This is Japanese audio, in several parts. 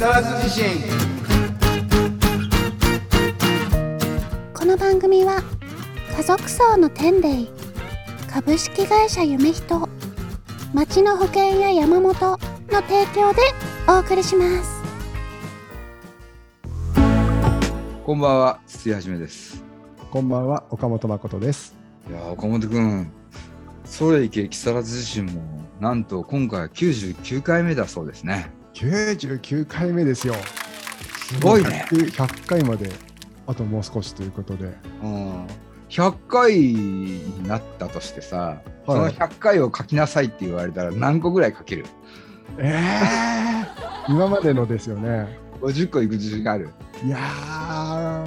更津地震。この番組は家族層の天霊株式会社夢人町の保険や山本の提供でお送りします。こんばんは筒井はじめです。こんばんは、岡本誠です。いやー岡本君それいけ木更津地震もなんと今回は99回目だそうですね99回目ですよ。すごいね100 100回まであともう少しということで。うん100回になったとしてさ、その100回を書きなさいって言われたら何個ぐらい書ける？ええ 今までのですよね。50個いく自信がある？いやー、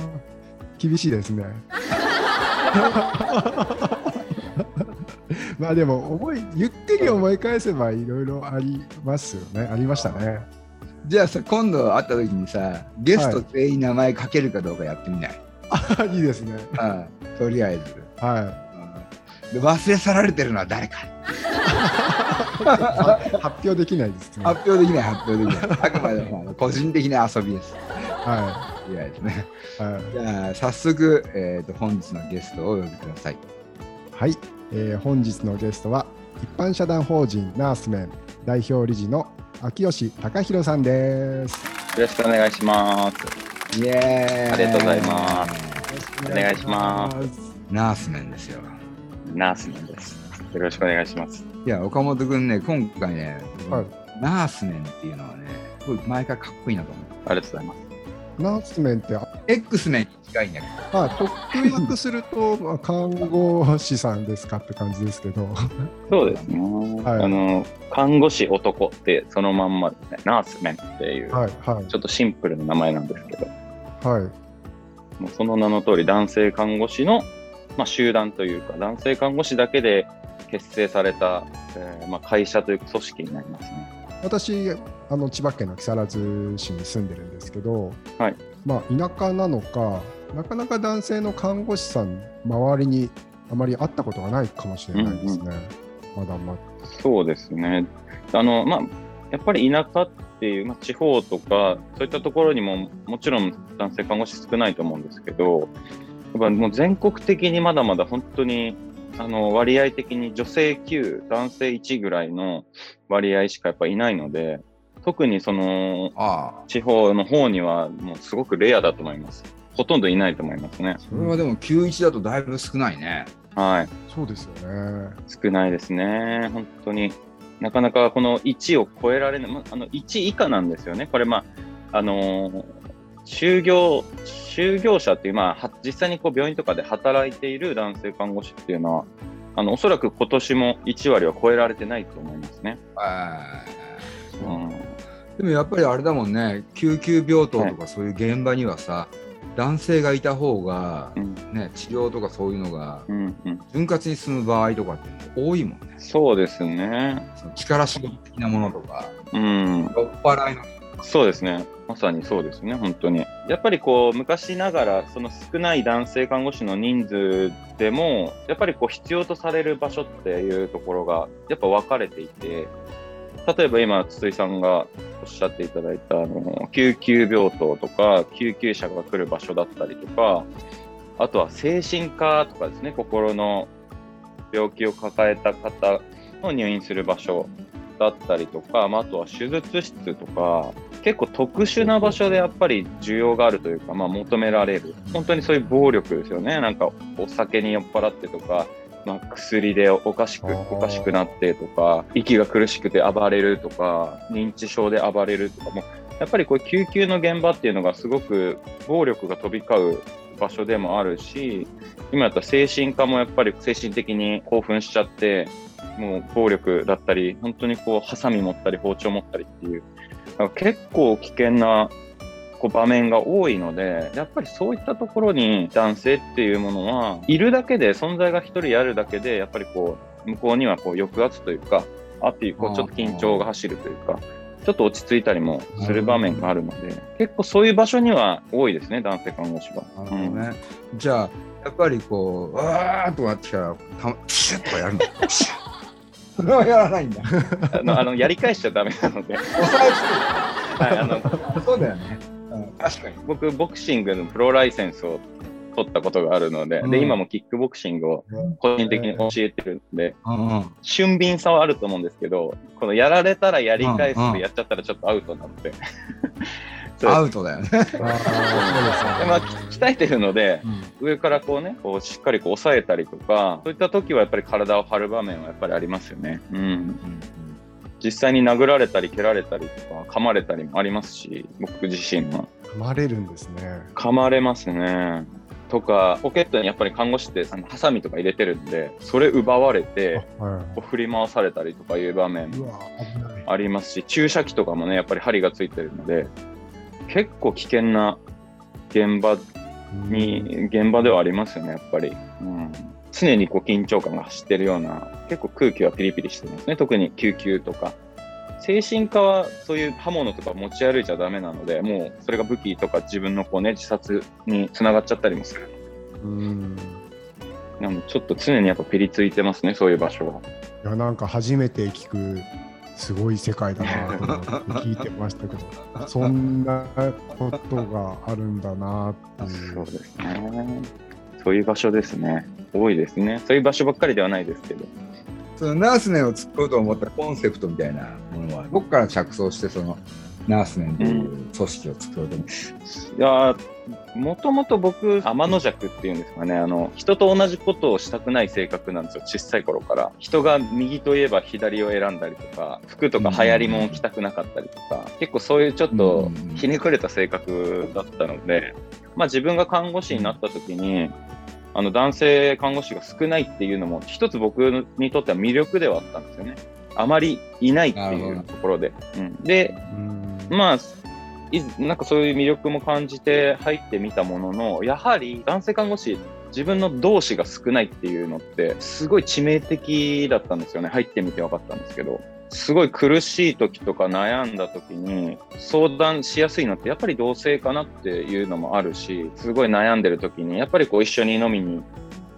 厳しいですね。まあでも思い、ゆっくり思い返せばいろいろありますよね。ありましたね。じゃあさ今度会った時にさゲスト全員名前書けるかどうかやってみない、あいいですね。うん、とりあえず、はうん、で忘れ去られてるのは誰かい。発表できないですね。発表できない発表できないあくまでも個人的な遊びですはとりあえずねい。はいじゃあ早速、えー、と本日のゲストをお呼びくださいはい、えー本日のゲストは一般社団法人ナースメン代表理事の秋吉隆弘さんです。よろしくお願いします。イエーイありがとうございますお願いしますナースメンですよナースメンです。よろしくお願いします。いや岡本君ね今回ね、はいナースメンっていうのはねすごい毎回かっこいいなと思うありがとうございます。ナースメンってあ X メンに近いんだけど。まあ直訳するとまあ看護師さんですかって感じですけど、そうですね。はい。あの、看護師男ってそのまんまですね。ナースメンっていう、はいはい。ちょっとシンプルな名前なんですけど、はい。もうその名の通り男性看護師の、まあ、集団というか、男性看護師だけで結成された、えーまあ、会社というか組織になりますね。私あの千葉県の木更津市に住んでるんですけど、はいまあ田舎なのかなかなか男性の看護師さん周りにあまり会ったことがないかもしれないですね。まだまだそうですね。あの、まあ、やっぱり田舎っていう、まあ、地方とか、そういったところにも、もちろん男性看護師少ないと思うんですけど、やっぱもう全国的にまだまだ本当に、あの、割合的に女性9、男性1ぐらいの割合しかやっぱいないので、特にその、ああ地方の方にはもうすごくレアだと思います。ほとんどいないと思いますね。それはでも91だとだいぶ少ないねはい。そうですよね。少ないですね、本当に。なかなかこの1を超えられない、まあの1以下なんですよね、これ、まあ、あのー就業、就業者っていう、まあ、は実際にこう病院とかで働いている男性看護師っていうのは、あのおそらく今年も1割は超えられてないと思いますね。ああうん、でもやっぱりあれだもんね救急病棟とかそういう現場にはさ、男性がいた方が、うん、ね、治療とかそういうのがうん、うん。潤滑に進む場合とかって多いもんねそうですね。その力仕事的なものとかうん。酔っ払いのそうですね。まさにそうですね、本当に。やっぱりこう、昔ながら、その少ない男性看護師の人数でも、やっぱりこう、必要とされる場所っていうところが、やっぱ分かれていて、例えば今、筒井さんがおっしゃっていただいた、あの、救急病棟とか、救急車が来る場所だったりとか、あとは精神科とかですね、心の病気を抱えた方の入院する場所だったりとか、まあ、あとは手術室とか、結構特殊な場所でやっぱり需要があるというか、まあ、求められる。本当にそういう暴力ですよね。なんかお酒に酔っ払ってとか、まあ、薬でおかしく、おかしくなってとか、息が苦しくて暴れるとか、認知症で暴れるとかも、やっぱりこう救急の現場っていうのがすごく暴力が飛び交う場所でもあるし、今やったら精神科もやっぱり精神的に興奮しちゃって、もう暴力だったり、本当にこう、ハサミ持ったり、包丁持ったりっていう、結構危険な場面が多いので、やっぱりそういったところに男性っていうものは、いるだけで、存在が一人やるだけで、やっぱりこう、向こうにはこう抑圧というか、あっていう、こう、ちょっと緊張が走るというか、ちょっと落ち着いたりもする場面があるので、結構そういう場所には多いですね、男性看護師は。なるほどね。じゃあ、やっぱりこう、うわーっとなってきたら、たまプシュッとかやるの。それはやらないんだ。あのあのやり返しちゃダメなので、押さえつける。はい、あのそうだよね。うん、確かに。僕、ボクシングのプロライセンスを取ったことがあるので、うんで今もキックボクシングを個人的に教えてるんで、うんうん。俊敏さはあると思うんですけど、このやられたらやり返すうんうんでやっちゃったらちょっとアウトなの で。アウトだよね。でまあ、き鍛えてるので、上からこうね、こうしっかりこう押さえたりとか、そういった時はやっぱり体を張る場面はやっぱりありますよね。うん。実際に殴られたり蹴られたりとか、噛まれたりもありますし、僕自身は。噛まれるんですね。噛まれますね。とか、ポケットにやっぱり看護師ってあのハサミとか入れてるんで、それ奪われて、あはい振り回されたりとかいう場面うわ危ない。ありますし、注射器とかもね、やっぱり針がついてるので、結構危険な現場に、現場ではありますよね、やっぱり。うん、常にこう緊張感が走ってるような、結構空気はピリピリしてますね、特に救急とか。精神科はそういう刃物とか持ち歩いちゃダメなので、もうそれが武器とか自分のこうね、自殺につながっちゃったりもする。うん。なのでちょっと常にやっぱピリついてますね、そういう場所は。いやなんか初めて聞くすごい世界だなと思って聞いてましたけど、そんなことがあるんだなっていう。そうですね。そういう場所ですね。多いですね。そういう場所ばっかりではないですけど。そのナースネンを作ろうと思ったコンセプトみたいなものは、どこから着想して、そのナースネンという組織を作ろうと思って。いやーもともと僕、天の弱っていうんですかね、あの、人と同じことをしたくない性格なんですよ、小さい頃から。人が右といえば左を選んだりとか、服とか流行りもん着たくなかったりとか、結構そういうちょっとひねくれた性格だったので、まあ自分が看護師になった時に、あの男性看護師が少ないっていうのも、一つ僕にとっては魅力ではあったんですよね。あまりいないっていうところで。うん、で、うんまあ、なんかそういう魅力も感じて入ってみたものの、やはり男性看護師、自分の同志が少ないっていうのって、すごい致命的だったんですよね。入ってみて分かったんですけど。すごい苦しい時とか悩んだ時に相談しやすいのってやっぱり同性かなっていうのもあるし、すごい悩んでる時にやっぱりこう一緒に飲みに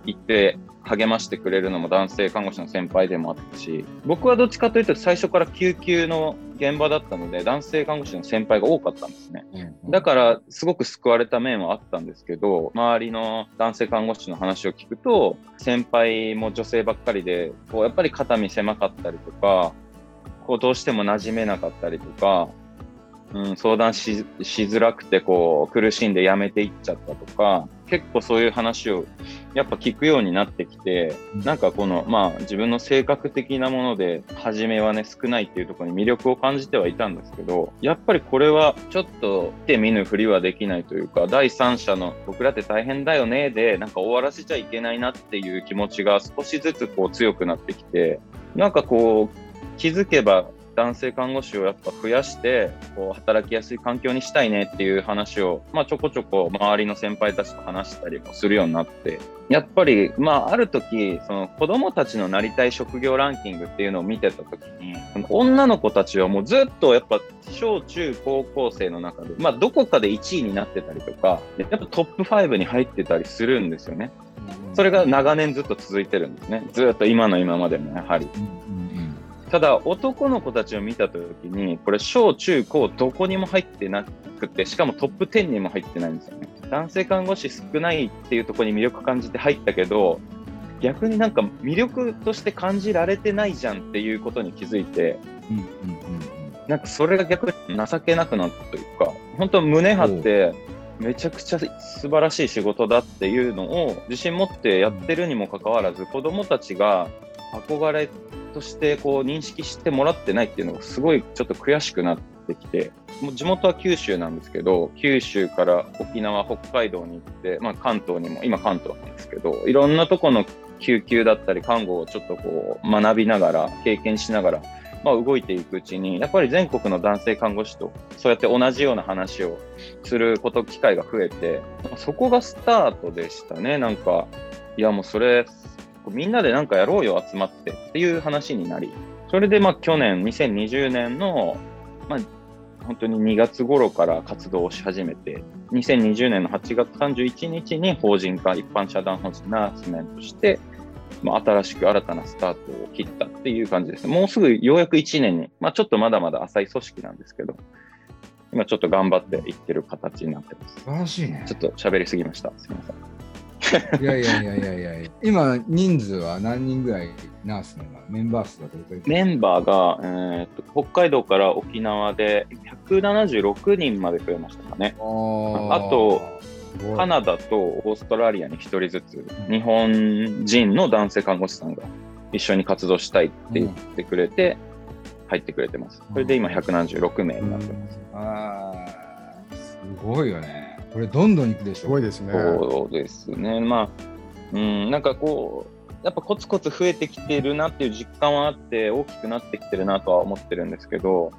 行って励ましてくれるのも男性看護師の先輩でもあったし、僕はどっちかというと最初から救急の現場だったので男性看護師の先輩が多かったんですね。だから、すごく救われた面はあったんですけど、周りの男性看護師の話を聞くと、先輩も女性ばっかりで、こうやっぱり肩身狭かったりとか、こうどうしても馴染めなかったりとか、うん、相談ししづらくてこう苦しんで辞めていっちゃったとか、結構そういう話をやっぱ聞くようになってきて、なんかこの、まあ自分の性格的なもので、初めはね、少ないっていうところに魅力を感じてはいたんですけど、やっぱりこれはちょっと手見ぬふりはできないというか、第三者の僕らって大変だよねで、なんか終わらせちゃいけないなっていう気持ちが少しずつこう強くなってきて、なんかこう、気づけば男性看護師をやっぱ増やして、こう働きやすい環境にしたいねっていう話を、まあちょこちょこ周りの先輩たちと話したりもするようになって、やっぱり、まあある時、その子供たちのなりたい職業ランキングっていうのを見てた時に、女の子たちはもうずっとやっぱ小中高校生の中で、まあどこかで1位になってたりとか、やっぱトップ5に入ってたりするんですよね。それが長年ずっと続いてるんですね。ずっと今の今までもやはり。ただ男の子たちを見たときにこれ小中高どこにも入ってなくてしかもトップ10にも入ってないんですよね。男性看護師少ないっていうところに魅力感じて入ったけど逆になんか魅力として感じられてないじゃんっていうことに気づいてなんかそれが逆に情けなくなったというか本当胸張ってめちゃくちゃ素晴らしい仕事だっていうのを自信持ってやってるにもかかわらず子供たちが憧れとしてこう認識してもらってないっていうのがすごいちょっと悔しくなってきて、もう地元は九州なんですけど、九州から沖縄、北海道に行って、まあ関東にも、今関東なんですけど、いろんなとこの救急だったり看護をちょっとこう学びながら、経験しながら、まあ動いていくうちに、やっぱり全国の男性看護師とそうやって同じような話をすること、機会が増えて、そこがスタートでしたね。なんか、いやもうそれ、みんなでなんかやろうよ、集まってっていう話になり、それでまあ去年、2020年の、まあ、本当に2月頃から活動をし始めて、2020年の8月31日に法人化、一般社団法人ナースメンとして、まあ、新しく新たなスタートを切ったっていう感じです。もうすぐようやく1年に、まあ、ちょっとまだまだ浅い組織なんですけど、今ちょっと頑張っていってる形になってます。素晴らしいねちょっと喋りすぎました。すみません。いやいやいやいやいや。今人数は何人ぐらいナースメンバーメンバー数はどれくらい？メンバーが、えーと北海道から沖縄で176人まで増えましたかね。ああとカナダとオーストラリアに1人ずつ日本人の男性看護師さんが一緒に活動したいって言ってくれて入ってくれてます。それで今176名になってます。あーすごいよねこれどんどんいくでしょすごいですね。そうですね。まあ、うん、なんかこう、やっぱコツコツ増えてきてるなっていう実感はあって、大きくなってきてるなとは思ってるんですけど、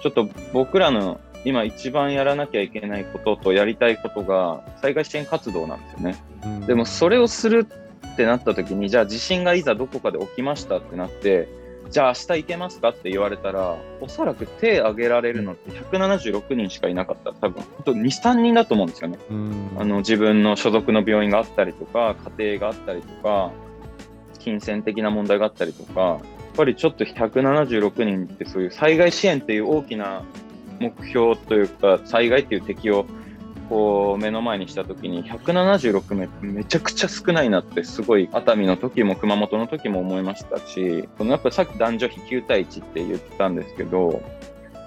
ちょっと僕らの今一番やらなきゃいけないこととやりたいことが災害支援活動なんですよね。うんでもそれをするってなった時に、じゃあ地震がいざどこかで起きましたってなって、じゃあ明日行けますかって言われたら、おそらく手挙げられるのって176人しかいなかった。ら、多分、本当2、3人だと思うんですよね。うん。あの自分の所属の病院があったりとか、家庭があったりとか、金銭的な問題があったりとか、やっぱりちょっと176人ってそういう災害支援っていう大きな目標というか、災害っていう敵をこう目の前にしたときに、176名ってめちゃくちゃ少ないなって、すごい熱海の時も熊本の時も思いましたし、そのやっぱさっき男女比9対1って言ったんですけど、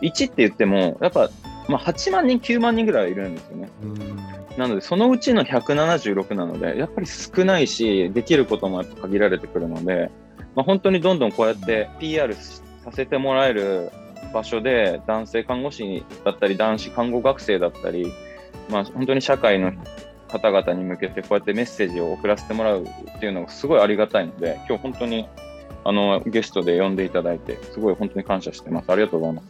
1って言っても、やっぱ、まあ、8万人、9万人ぐらいいるんですよね。うんなので、そのうちの176なので、やっぱり少ないし、できることもやっぱ限られてくるので、まあ、本当にどんどんこうやって PR させてもらえる場所で、男性看護師だったり、男子看護学生だったり、まあ、本当に社会の方々に向けてこうやってメッセージを送らせてもらうっていうのがすごいありがたいので、今日本当にあのゲストで呼んでいただいて、すごい本当に感謝してます。ありがとうございます。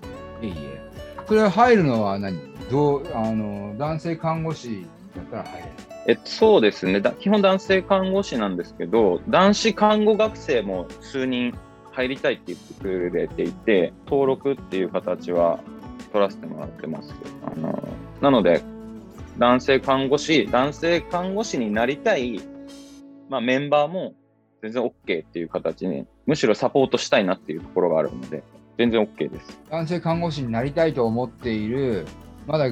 いえいえ。それ入るのは何？どうあの男性看護師だったら入れる？えそうですね。だ基本男性看護師なんですけど男子看護学生も数人入りたいって言ってくれていて登録っていう形は取らせてもらってます。あのなので男性看護師男性看護師になりたい、まあ、メンバーも全然 OK っていう形にむしろサポートしたいなっていうところがあるので全然 OK です。男性看護師になりたいと思っているまだ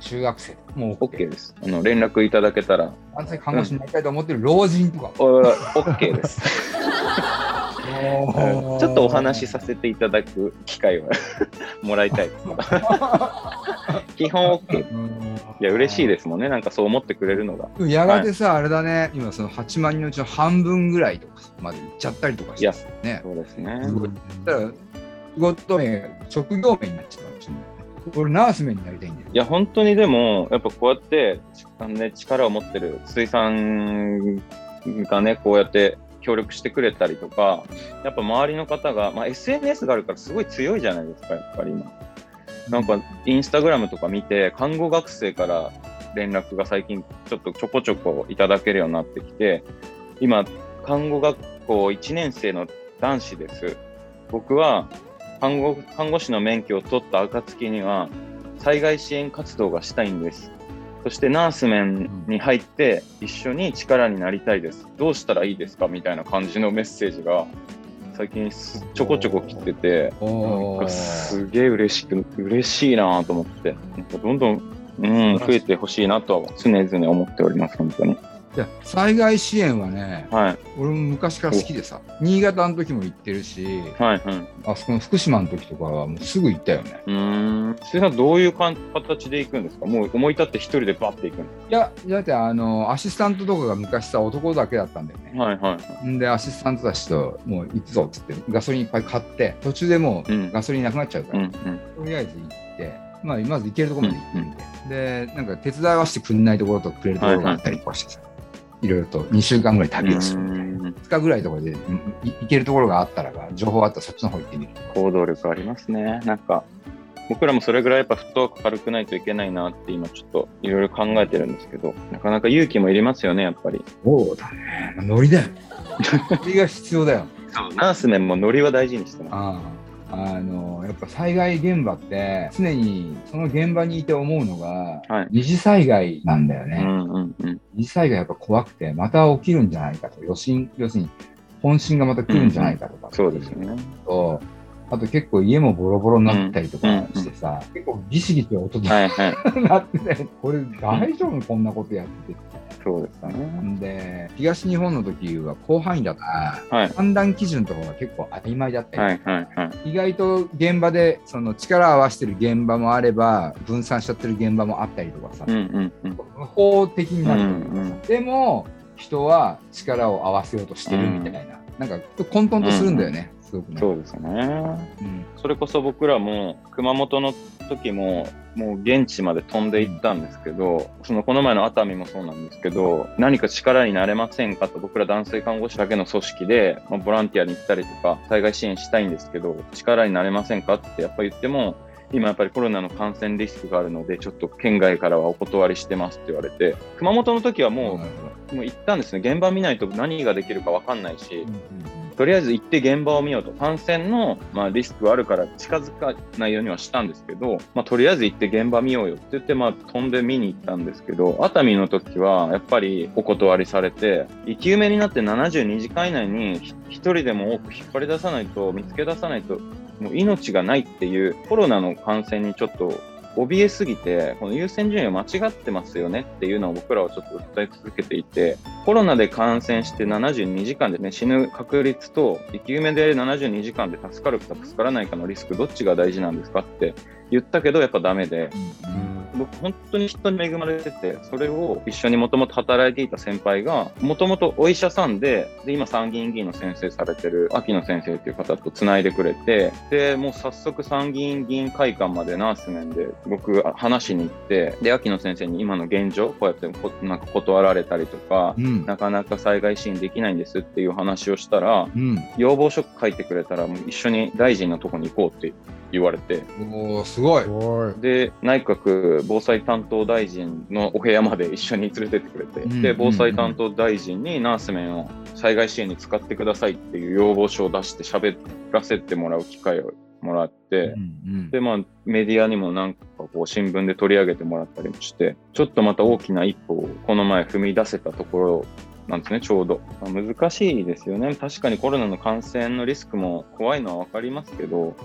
中学生。もう OK です。あの連絡いただけたら。男性看護師になりたいと思っている老人とか、お OK です ちょっとお話しさせていただく機会は もらいたいです。基本 OK。うんいや、嬉しいですもんね。なんかそう思ってくれるのが。やがてさ、あれだね、今その8万人のうちの半分ぐらいとかまで行っちゃったりとかしてね。そうですね。だから、仕事名、職業名になっちゃうかもしれないね。俺、ナース名になりたいんだよ。いや、本当にでも、やっぱこうやって、ね、力を持ってる水産がね、こうやって協力してくれたりとか、やっぱ周りの方が、まあ、SNS があるからすごい強いじゃないですか、やっぱり今。なんか、インスタグラムとか見て、看護学生から連絡が最近ちょっとちょこちょこいただけるようになってきて、今、看護学校1年生の男子です。僕は看護看護師の免許を取った暁には、災害支援活動がしたいんです。そしてナースメンに入って一緒に力になりたいです。どうしたらいいですかみたいな感じのメッセージが最近すちょこちょこ来てて、なんかすげえ嬉しく、嬉しいなと思って、なんかどんどん、うん、増えてほしいなとは常々思っております、本当に。いや災害支援はね、はい、俺も昔から好きでさ、新潟の時も行ってるし、はい、はい。あそこの福島の時とかはもうすぐ行ったよね。うーん。それはどういうかん形で行くんですか？もう思い立って一人でバッて行くんでいや、だってあの、アシスタントとかが昔さ、男だけだったんだよね。すかはい、はい。んで、アシスタントたちともう行くぞっつって、ガソリンいっぱい買って、途中でもううんガソリンなくなっちゃうから、うん、うん。とりあえず行って、まあ、まず行けるところまで行ってみて、で、なんか手伝いはしてくんないところとくれるところがあったりとかしてさ、いろいろと2週間ぐらい旅をするみたいな。うん2日ぐらいとかで行けるところがあったらば、情報あったらそっちの方行ってみる。行動力ありますね。なんか、僕らもそれぐらいやっぱフットワーク軽くないといけないなって今ちょっといろいろ考えてるんですけど、なかなか勇気もいりますよね、やっぱり。そうだね。まあノリだよ。ノリが必要だよ。ナースメンもノリは大事にしてます。あのやっぱ災害現場って常にその現場にいて思うのが、はい二次災害なんだよね、うんうんうん。二次災害やっぱ怖くてまた起きるんじゃないかと余震要するに本震がまた来るんじゃないかとか、そうですよね。とあと結構家もボロボロになったりとかしてさ、結構ギシギシ音がはいはい。なってて、これ大丈夫？こんなことやってて。そうですかね。んで、東日本の時は広範囲だから、はい。判断基準とかが結構曖昧だったり、はいはいはい。意外と現場でその力を合わせてる現場もあれば、分散しちゃってる現場もあったりとかさ、うんうんうん。無法的になるうんうんでも人は力を合わせようとしてるみたいな、なんか混沌とするんだよね、すごくね。そうですよね。うんそれこそ僕らも熊本の時ももう現地まで飛んで行ったんですけど、そのこの前の熱海もそうなんですけど、何か力になれませんかと僕ら男性看護師だけの組織で、まあ、ボランティアに行ったりとか、災害支援したいんですけど、力になれませんかってやっぱり言っても、今やっぱりコロナの感染リスクがあるので、ちょっと県外からはお断りしてますって言われて、熊本の時はもう、もう行ったんですね。現場見ないと何ができるかわかんないし、どとりあえず行って現場を見ようと、感染の、まあ、リスクがあるから近づかないようにはしたんですけど、まあ、とりあえず行って現場見ようよって言って、まあ、飛んで見に行ったんですけど、熱海の時はやっぱりお断りされて、生き埋めになって72時間以内にひ一人でも多く引っ張り出さないと、見つけ出さないと、もう命がないっていうコロナの感染にちょっと怯えすぎて、この優先順位を間違ってますよねっていうのを僕らはちょっと訴え続けていて、コロナで感染して72時間でね、死ぬ確率と、生き埋めで72時間で助かるか助からないかのリスク、どっちが大事なんですかって言ったけど、やっぱダメで、僕、本当に人に恵まれてて、それを一緒にもともと働いていた先輩が、もともとお医者さんで、で、今参議院議員の先生されてる秋野先生っていう方と繋いでくれて、で、もう早速参議院議員会館までナース面で僕話しに行って、で、秋野先生に今の現状、こうやってこなんか断られたりとか、うん。なかなか災害支援できないんですっていう話をしたら、うん。要望書書いてくれたら、もう一緒に大臣のとこに行こうって言われて、おーすす。ごい。で、内閣防災担当大臣のお部屋まで一緒に連れてってくれて、うんで、防災担当大臣にナース面を災害支援に使ってくださいっていう要望書を出して喋らせてもらう機会をもらって、うんで、まあ、メディアにもなんかこう新聞で取り上げてもらったりもして、ちょっとまた大きな一歩をこの前踏み出せたところなんですね、ちょうど。まあ難しいですよね。確かにコロナの感染のリスクも怖いのはわかりますけど、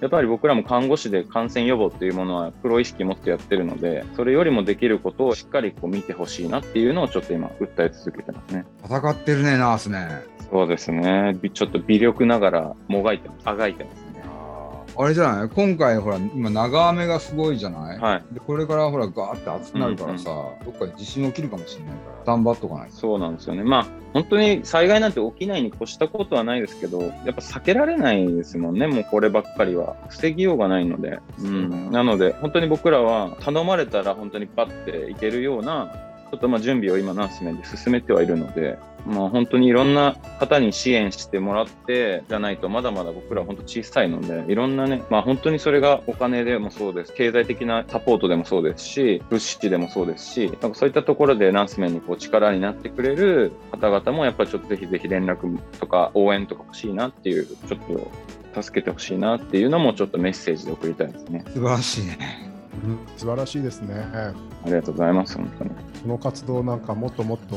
やっぱり僕らも看護師で感染予防っていうものはプロ意識持ってやってるので、それよりもできることをしっかりこう見てほしいなっていうのをちょっと今訴え続けてますね。戦ってるね、ナースね。そうですね。びちょっと微力ながらもがいてます。あがいてますね。あれじゃない？今回ほら、今長雨がすごいじゃない、はい。でこれからほら、ガーって暑くなるからさ、どっかで地震起きるかもしれないから、頑張っとかない？と。そうなんですよね。まあ、本当に災害なんて起きないに越したことはないですけど、やっぱ避けられないですもんね、もうこればっかりは。防ぎようがないので。うん。なので、本当に僕らは頼まれたら本当にパッていけるような、ちょっとまあ準備を今、ナース面で進めてはいるので、まあ本当にいろんな方に支援してもらってじゃないと、まだまだ僕らは本当小さいので、いろんなね、まあ本当にそれがお金でもそうです、経済的なサポートでもそうですし、物資でもそうですし、なんかそういったところでナース面にこう力になってくれる方々も、やっぱりちょっとぜひぜひ連絡とか応援とか欲しいなっていう、ちょっと助けてほしいなっていうのもちょっとメッセージで送りたいですね。素晴らしいね。うん素晴らしいですね。ありがとうございます、本当に。この活動なんかもっともっと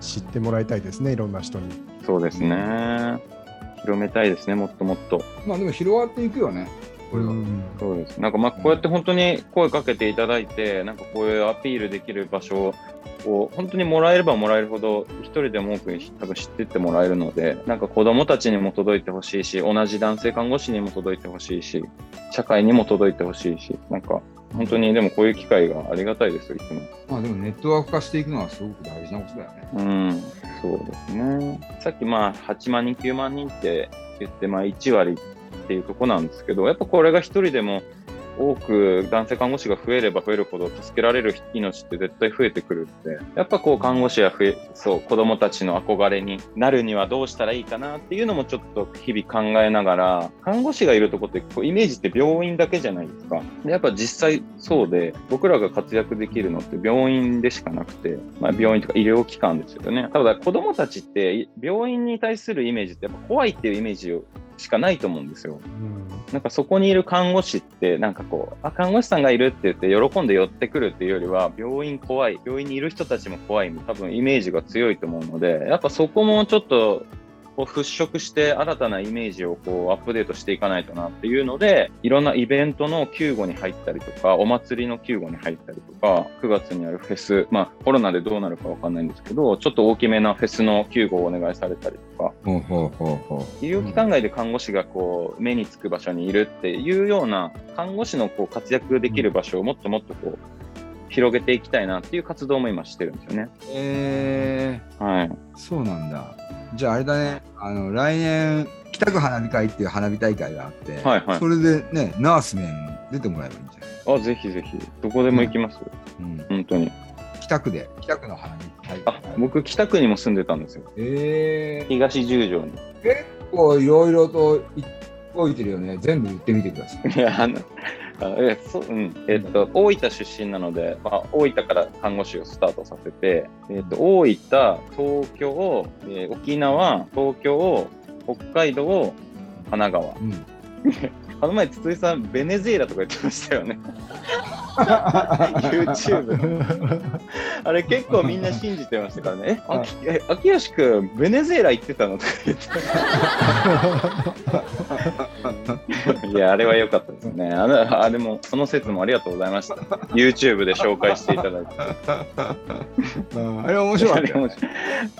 知ってもらいたいですね、いろんな人に。そうですね。広めたいですね、もっともっと。まあでも広がっていくよね、これは。うんそうです。なんかまあこうやって本当に声かけていただいて、なんかこういうアピールできる場所を本当にもらえればもらえるほど、一人でも多く多分知ってってもらえるので、なんか子供たちにも届いてほしいし、同じ男性看護師にも届いてほしいし、社会にも届いてほしいし、なんか本当にでもこういう機会がありがたいですよ、いつも。まあでもネットワーク化していくのはすごく大事なことだよね。うん、そうですね。さっきまあ8万人、9万人って言って、まあ1割っていうとこなんですけど、やっぱこれが一人でも多く男性看護師が増えれば増えるほど助けられる命って絶対増えてくるって、やっぱこう看護師や増え、そう、子供たちの憧れになるにはどうしたらいいかなっていうのもちょっと日々考えながら、看護師がいるとこってこうイメージって病院だけじゃないですか。でやっぱ実際そうで、僕らが活躍できるのって病院でしかなくて、まあ、病院とか医療機関ですよね。ただ子供たちって病院に対するイメージってやっぱ怖いっていうイメージしかないと思うんですよ。うんなんかそこにいる看護師って、なんかこう、あ、看護師さんがいるって言って喜んで寄ってくるっていうよりは、病院怖い、病院にいる人たちも怖い、多分イメージが強いと思うので、やっぱそこもちょっとこう払拭して新たなイメージをこうアップデートしていかないとなっていうので、いろんなイベントの救護に入ったりとか、お祭りの救護に入ったりとか、9月にあるフェス、まあコロナでどうなるかわかんないんですけど、ちょっと大きめなフェスの救護をお願いされたりとか、医療機関外で看護師がこう目につく場所にいるっていうような看護師のこう活躍できる場所をもっともっとこう広げていきたいなっていう活動も今してるんですよね。う。えはい。ー、そうなんだ。じゃああれだね、あの来年、北区花火会っていう花火大会があって、はいはいそれでね、ナースメン出てもらえばいいんじゃない？あ、ぜひぜひ。どこでも行きます。うん、本当に。北区で、北区の花火大会。あ、僕、北区にも住んでたんですよ。えー、東十条に。結構いろいろと言っといてるよね。全部言ってみてください。いや、あの、あえそううんえっと、大分出身なので、まあ、大分から看護師をスタートさせて、えっと、大分、東京、えー沖縄、東京、北海道、神奈川。うん。あの前、筒井さん、ベネズエラとか言ってましたよね。YouTube。あれ結構みんな信じてましたからね。え、あきえ秋吉くん、ベネズエラ行ってたの？とか言って。いや、あれは良かったですね。あれあれも、その説もありがとうございました。YouTube で紹介していただいて。あれ面白い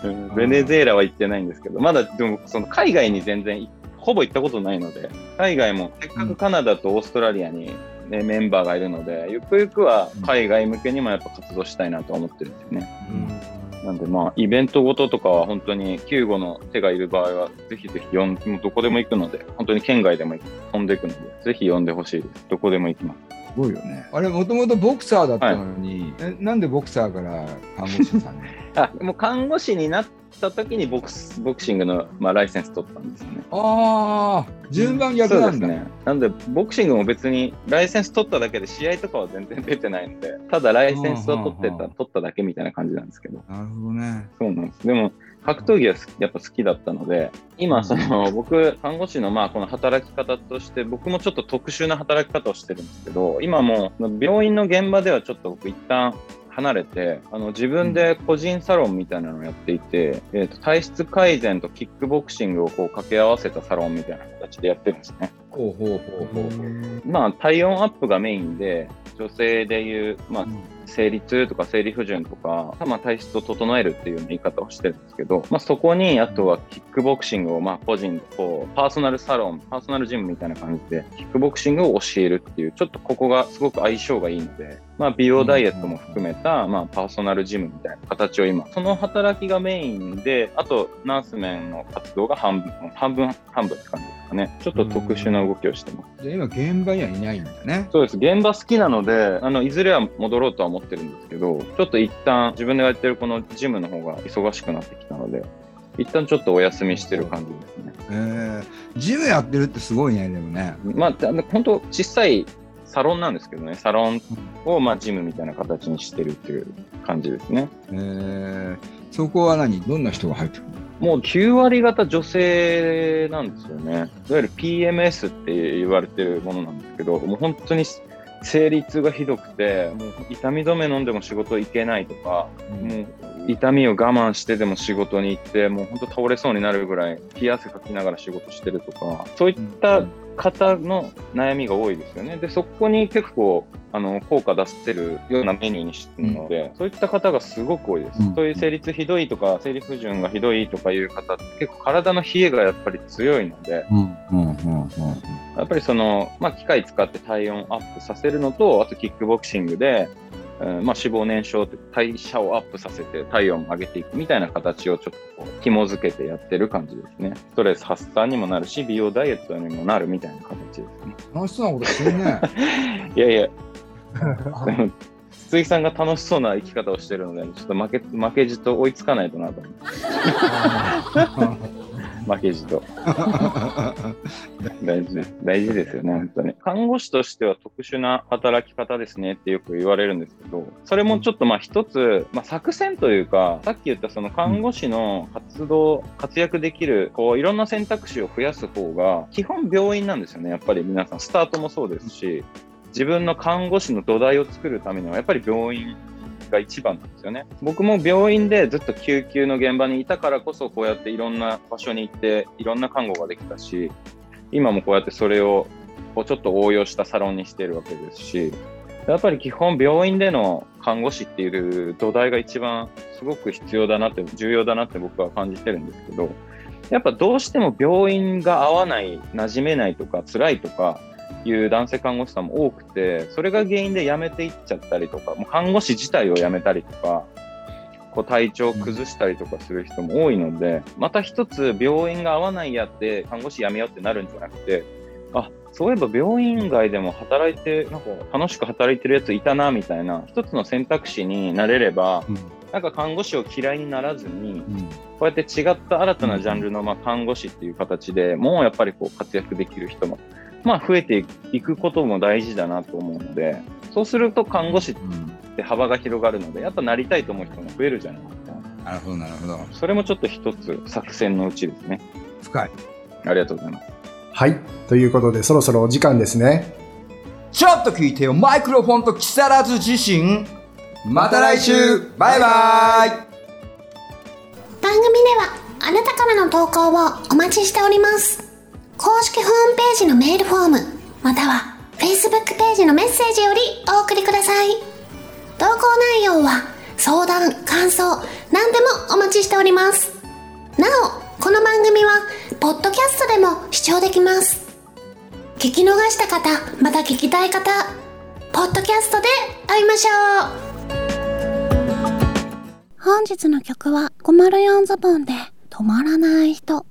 うんベネズエラは行ってないんですけど、まだでもその海外に全然いほぼ行ったことないので、海外もせっかくカナダとオーストラリアに、ね、メンバーがいるので、ゆくゆくは海外向けにもやっぱ活動したいなと思ってるんですよね。なんでまあ、イベントごととかは本当に救護の手がいる場合は、ぜひぜひ呼んもうどこでも行くので、本当に県外でも飛んでいくので、ぜひ呼んでほしいです。どこでも行きます。すごいよね。あれ、もともとボクサーだったのに、えなんでボクサーから看護師さんに？あ、もう看護師になった時にボクスボクシングの、まあ、ライセンス取ったんですよね。ああ、順番逆なんだ。そうですね。なんで、ボクシングも別にライセンス取っただけで試合とかは全然出てないので、ただライセンスを取ってた、取っただけみたいな感じなんですけど、なるほどね。そうなんです。でも、格闘技はやっぱ好きだったので、今、その、僕、看護師の、まあ、この働き方として、僕もちょっと特殊な働き方をしてるんですけど、今もう、病院の現場ではちょっと僕、一旦、離れてあの自分で個人サロンみたいなのをやっていて、えー、と体質改善とキックボクシングをこう掛け合わせたサロンみたいな形でやってるんですね。ほうほうほうほうほう。まあ、体温アップがメインで、女性でいう、まあ、生理痛とか生理不順とか、まあ、体質を整えるっていうような言い方をしてるんですけど、まあ、そこに、あとはキックボクシングを、まあ、個人で、こう、パーソナルサロン、パーソナルジムみたいな感じで、キックボクシングを教えるっていう、ちょっとここがすごく相性がいいので、まあ、美容ダイエットも含めた、まあ、パーソナルジムみたいな形を今、その働きがメインで、あと、ナースメンの活動が半分、半分、半分って感じですかね。ちょっと特殊な動きをしてます。じゃあ今現場にはいないんだね。そうです。現場好きなので、あの、いずれは戻ろうとは思ってるんですけど、ちょっと一旦自分でやってるこのジムの方が忙しくなってきたので、一旦ちょっとお休みしてる感じですね。えー、ジムやってるってすごいね、でもね。まあ、本当小さいサロンなんですけどね、サロンをまあジムみたいな形にしてるっていう感じですね。えー、そこは何？どんな人が入ってくるの？もう9割方女性なんですよね。いわゆる PMS って言われてるものなんですけど、もう本当に生理痛がひどくて、もう痛み止め飲んでも仕事行けないとか、もう痛みを我慢してでも仕事に行って、もう本当倒れそうになるぐらい、冷や汗かきながら仕事してるとか、そういった方の悩みが多いですよね。で、そこに結構、あの、効果出せるようなメニューにしてるので、そういった方がすごく多いです。うんそういう生理痛ひどいとか、生理不順がひどいとかいう方って結構体の冷えがやっぱり強いので、うんうんうんうんやっぱりその、まあ、機械使って体温アップさせるのと、あとキックボクシングで、うんまあ、脂肪燃焼って代謝をアップさせて体温を上げていくみたいな形をちょっとこう紐づけてやってる感じですね。ストレス発散にもなるし、美容ダイエットにもなるみたいな形ですね。楽しそうなことしてるね。いやいや、でも筒井さんが楽しそうな生き方をしてるので、ちょっと負け負けじと追いつかないとなと思って。負けじと。大事です。大事ですよね、本当に。看護師としては特殊な働き方ですねってよく言われるんですけど、それもちょっとまあ一つ、まあ、作戦というか、さっき言ったその看護師の活動、活躍できる、こういろんな選択肢を増やす方が、基本病院なんですよね、やっぱり皆さん。スタートもそうですし、自分の看護師の土台を作るためには、やっぱり病院が一番なんですよね。僕も病院でずっと救急の現場にいたからこそ、こうやっていろんな場所に行って、いろんな看護ができたし、今もこうやってそれをこうちょっと応用したサロンにしてるわけですし、やっぱり基本病院での看護師っていう土台が一番すごく必要だなって、重要だなって僕は感じてるんですけど、やっぱどうしても病院が合わない、馴染めないとか辛いとかいう男性看護師さんも多くて、それが原因で辞めていっちゃったりとか、もう看護師自体を辞めたりとか、こう体調を崩したりとかする人も多いので、また一つ病院が合わないやって看護師辞めようってなるんじゃなくて、あ、そういえば病院外でも働いて、なんか楽しく働いてるやついたな、みたいな、一つの選択肢になれれば、うん、なんか看護師を嫌いにならずに、うん、こうやって違った新たなジャンルのまあ看護師っていう形でもうやっぱりこう活躍できる人も、まあ増えていくことも大事だなと思うので、そうすると看護師って幅が広がるので、やっぱなりたいと思う人も増えるじゃないですか。なるほど、なるほど。それもちょっと一つ作戦のうちですね。深い。ありがとうございます。はい。ということで、そろそろお時間ですね。ちょっと聞いてよ、マイクロフォンと木更津自身。また来週バイバイ番組では、あなたからの投稿をお待ちしております。公式ホームページのメールフォーム、または Facebook ページのメッセージよりお送りください。投稿内容は、相談、感想、何でもお待ちしております。なお、この番組は、ポッドキャストでも視聴できます。聞き逃した方、また聞きたい方、ポッドキャストで会いましょう本日の曲は504ズボンで止まらない人。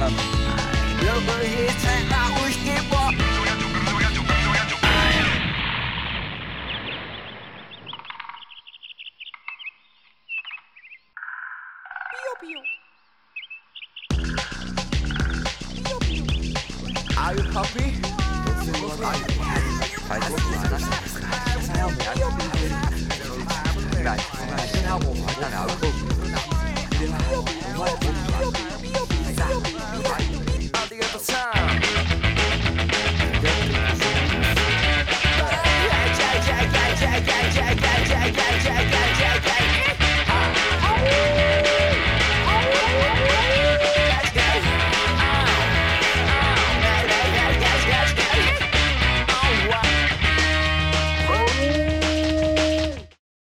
我现在